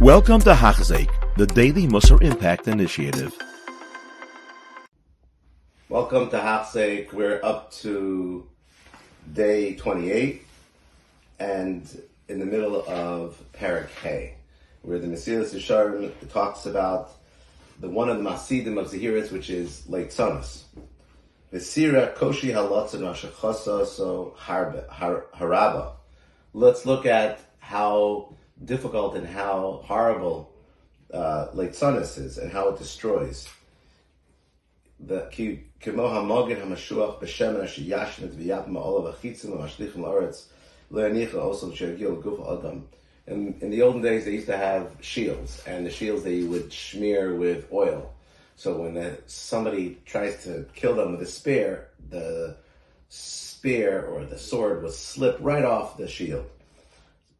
Welcome to Hachzik, the Daily Musar Impact Initiative. Welcome to Hachzik. We're up to day 28 and in the middle of Parak Hay, where the Mesilas Yesharim talks about the one of the Masidim of Zahiris, which is Leitzonos. Vesira Koshi Halotzin Rashachasa so Haraba. Let's look at how difficult and how horrible uh, Leitzonos is and how it destroys. The Guf Adam. In, in the olden days, they used to have shields, and the shields they would smear with oil. So when the, somebody tries to kill them with a spear, the spear or the sword will slip right off the shield.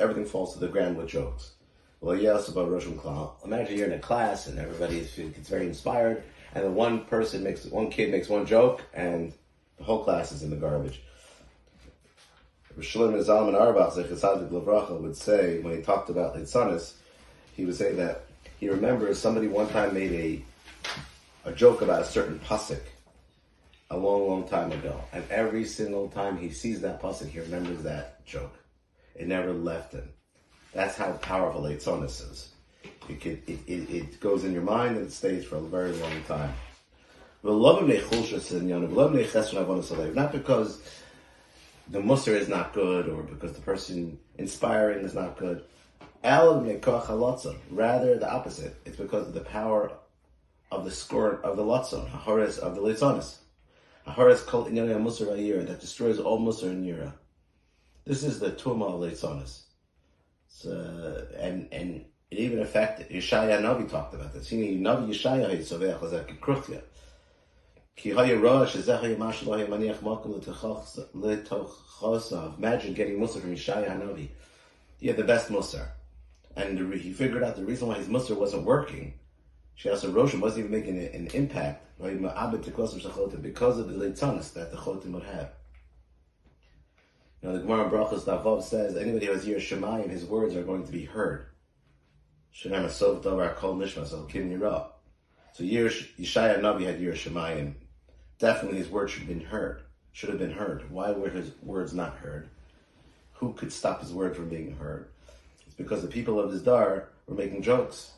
Everything falls to the ground with jokes. Well, yes, about Rosh Imagine you're in a class and everybody gets very inspired, and then one person makes one kid makes one joke, and the whole class is in the garbage. Shlomo Zalman Auerbach, Zechasadik Lavracha, would say, when he talked about Litzanis, he would say that he remembers somebody one time made a, a joke about a certain pasuk a long, long time ago. And every single time he sees that pasuk, he remembers that joke. It never left him. That's how powerful Litzanis is. It, could, it, it, it, goes in your mind and it stays for a very long time. Not because the musar is not good or because the person inspiring is not good. Rather, the opposite. It's because of the power of the score of the lotzon, haharis of the litzonis. Haharis kol inyana musar that destroys all musar in yira. This is the tuma of litzonis. So, uh, and and it even affected Yeshaya Navi talked about this. He Navi Yeshaya Yitzavech was like a kruchya. Imagine getting Musa from Yeshaya Hanavi. He had the best Musa. And he figured out the reason why his Musa wasn't working. Shiasa Roshan wasn't even making an impact. right? Because of the Leitzanis that the Chotim would have. You know, the Gemara Brachos Navav says anybody who has Yer Shemayim, his words are going to be heard. So Kim Yeshaya Navi had Shemayim definitely his words should have been heard. Should have been heard. Why were his words not heard? Who could stop his word from being heard? It's because the people of his dar were making jokes.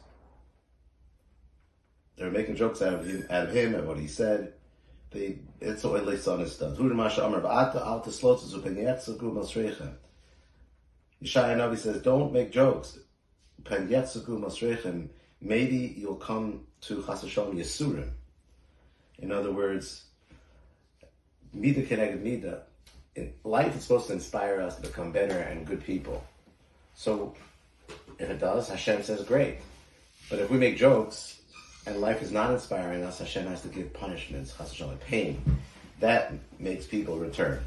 They were making jokes out of him, out of him and what he said. They, it's what Leitzon is done. Yeshaya Navi says, don't make jokes. Maybe you'll come to Chasashon Yisurim. In other words, Mida Keneged Mida. Life is supposed to inspire us to become better and good people. So if it does, Hashem says great. But if we make jokes and life is not inspiring us, Hashem has to give punishments, Hashem, pain. That makes people return.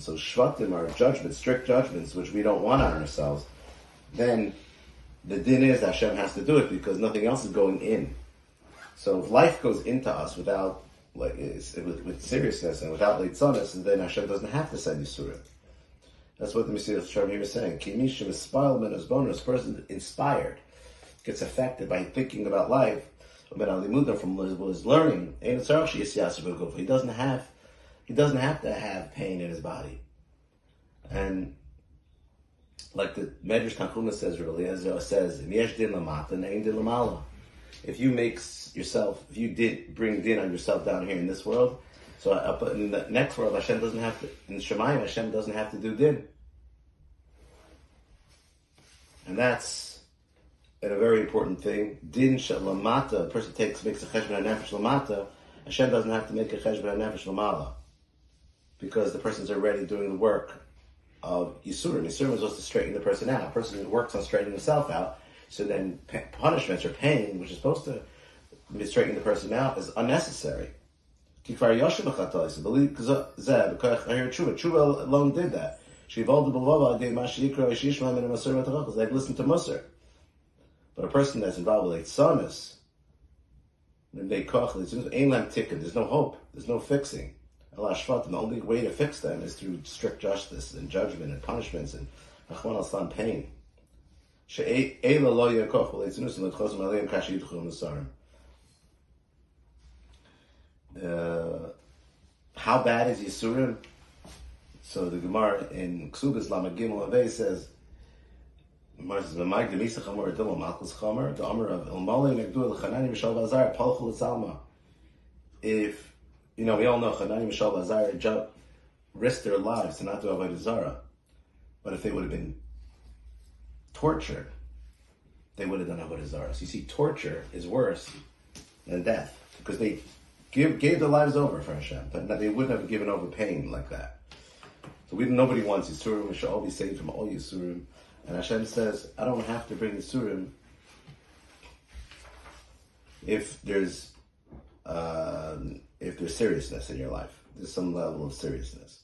So shvatim are judgments, strict judgments, which we don't want on ourselves. Then the din is Hashem has to do it because nothing else is going in. So if life goes into us without like with, with seriousness and without leitzonis, and then Hashem doesn't have to send Yisurim. That's what the Messiah Shem here is saying. Kimishim is spoilment as bonus. Person inspired gets affected by thinking about life. But from his learning, he doesn't have he doesn't have to have pain in his body. And like the Medrash Tanchuma says, really, as it says, if you make yourself, if you did bring din on yourself down here in this world, so up in the next world, Hashem doesn't have to, in Shemayim, Hashem doesn't have to do din. And that's and a very important thing, din lamata, a person takes, makes a cheshbon nefesh lamata, Hashem doesn't have to make a cheshbon nefesh lamala. Because the person's already doing the work of Yisurim. Yisurim is supposed to straighten the person out. A person who works on straightening himself out, so then punishments or pain, which is supposed to be straightening the person out, is unnecessary. Tshuva alone did that. She They've listened to Musar. But a person that's involved with Eitzanis, there's no hope, there's no fixing. The only way to fix them is through strict justice and judgment and punishments and pain. Uh, how bad is Yisurim? So the Gemara in Ksubis Lama Gimel Avei says, Gemara says, "V'mayg the Misa Chamer Dilma Malchus Chamer the Amar of Mishal Bazar Palchul Tzalma." If you know, we all know Chanani Mishal Bazar risked their lives to not do Avodah Zarah, but if they would have been tortured, they would have done Avodah Zarah. So you see, torture is worse than death because they give, gave their lives over for Hashem, but they wouldn't have given over pain like that. So we nobody wants Yisurim. We should all be saved from all Yisurim. And Hashem says, I don't have to bring Yisurim if there's uh, if there's seriousness in your life. There's some level of seriousness.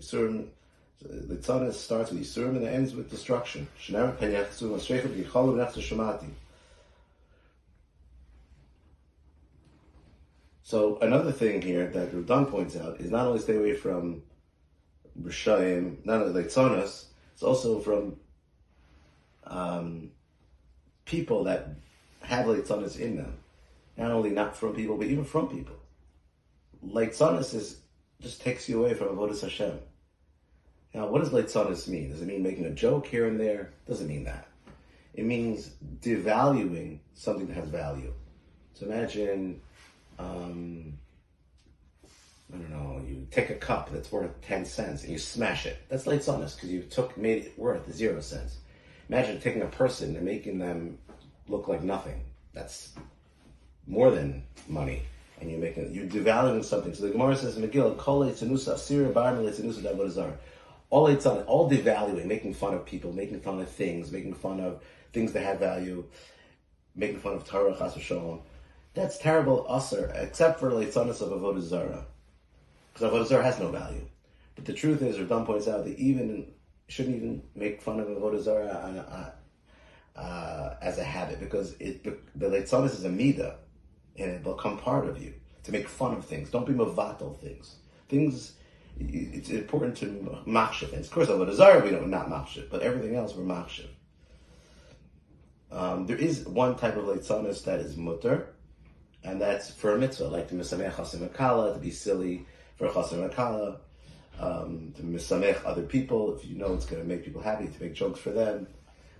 Yisurim, tzana starts with Yisurim and it ends with destruction. So another thing here that Rudan points out is not only stay away from Rishayim, not only Leitzonas, it's also from um, people that have Leitzonas in them. Not only not from people, but even from people. Leitzonas is just takes you away from Avodah Hashem. Now, what does Leitzonas mean? Does it mean making a joke here and there? Doesn't mean that. It means devaluing something that has value. So imagine um, I don't know, you take a cup that's worth 10 cents and you smash it. That's late because you took, made it worth zero cents. Imagine taking a person and making them look like nothing. That's more than money. And you're making, you're devaluing something. So the Gemara says in Megillah, Kol Eitzanusa, Asira Bar Eitzanusa Davodazar. All Eitzan, all devaluing, making fun of people, making fun of things, making fun of things that have value, making fun of Torah, Chas Shalom that's terrible usr, except for leitzanis of avodah zara, because avodah has no value. But the truth is, Radan points out that even shouldn't even make fun of avodah zara uh, uh, as a habit, because it the leitzanis is a mida, and it become part of you to make fun of things. Don't be mavatal things. Things it's important to machshav. And of course, avodah zara we don't not machshav, but everything else we're machshav. Um, there is one type of leitzanis that is mutter, and that's for a mitzvah, like to misamech chasim to be silly for chasim akala, um, to misamech other people, if you know it's going to make people happy, to make jokes for them.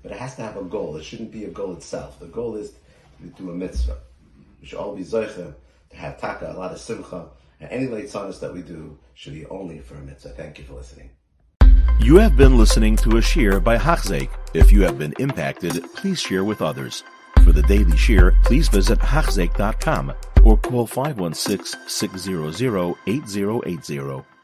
But it has to have a goal. It shouldn't be a goal itself. The goal is to do a mitzvah. We should all be zoicha to have taka, a lot of simcha, and any late that we do should be only for a mitzvah. Thank you for listening. You have been listening to a shiur by Hachzeik. If you have been impacted, please share with others. For the daily shiur, please visit Hachzeik.com or call 516 600 8080.